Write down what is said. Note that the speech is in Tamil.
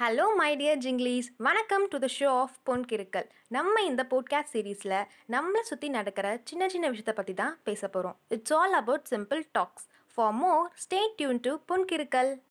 ஹலோ மை டியர் ஜிங்லீஸ் வணக்கம் டு த ஷோ ஆஃப் பொன் கிருக்கல். நம்ம இந்த போட்காஸ்ட் சீரீஸில் நம்மளை சுற்றி நடக்கிற சின்ன சின்ன விஷயத்தை பற்றி தான் பேச போகிறோம் it's all about simple talks for more stay tune to Pon Kirukkal.